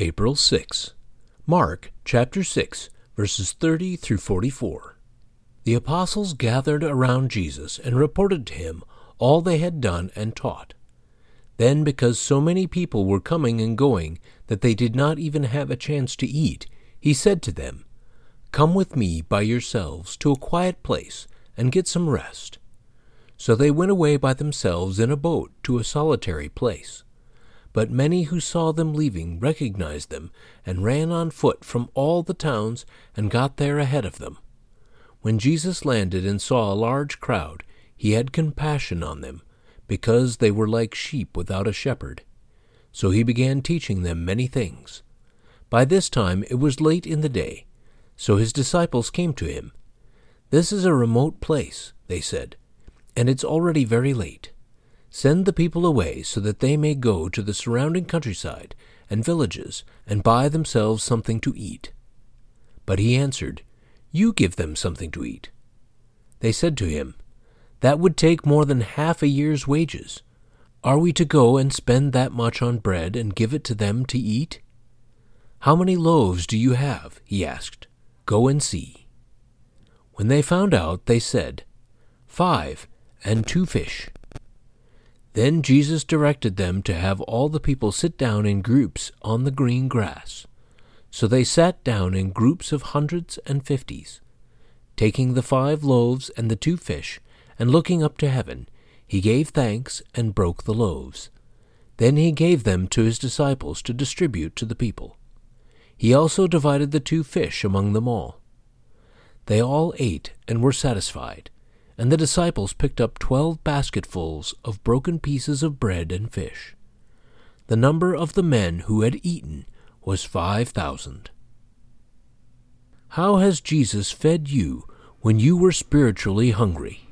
April 6. Mark chapter 6, verses 30 through 44. The apostles gathered around Jesus and reported to him all they had done and taught. Then, because so many people were coming and going that they did not even have a chance to eat, he said to them, Come with me by yourselves to a quiet place and get some rest. So they went away by themselves in a boat to a solitary place. But many who saw them leaving recognized them and ran on foot from all the towns and got there ahead of them. When Jesus landed and saw a large crowd, he had compassion on them, because they were like sheep without a shepherd. So he began teaching them many things. By this time it was late in the day, so his disciples came to him. This is a remote place, they said, and it's already very late. Send the people away so that they may go to the surrounding countryside and villages and buy themselves something to eat. But he answered, You give them something to eat. They said to him, That would take more than half a year's wages. Are we to go and spend that much on bread and give it to them to eat? How many loaves do you have? he asked. Go and see. When they found out, they said, Five, and two fish. Then Jesus directed them to have all the people sit down in groups on the green grass. So they sat down in groups of hundreds and fifties. Taking the five loaves and the two fish, and looking up to heaven, he gave thanks and broke the loaves. Then he gave them to his disciples to distribute to the people. He also divided the two fish among them all. They all ate and were satisfied and the disciples picked up twelve basketfuls of broken pieces of bread and fish. The number of the men who had eaten was five thousand. How has Jesus fed you when you were spiritually hungry?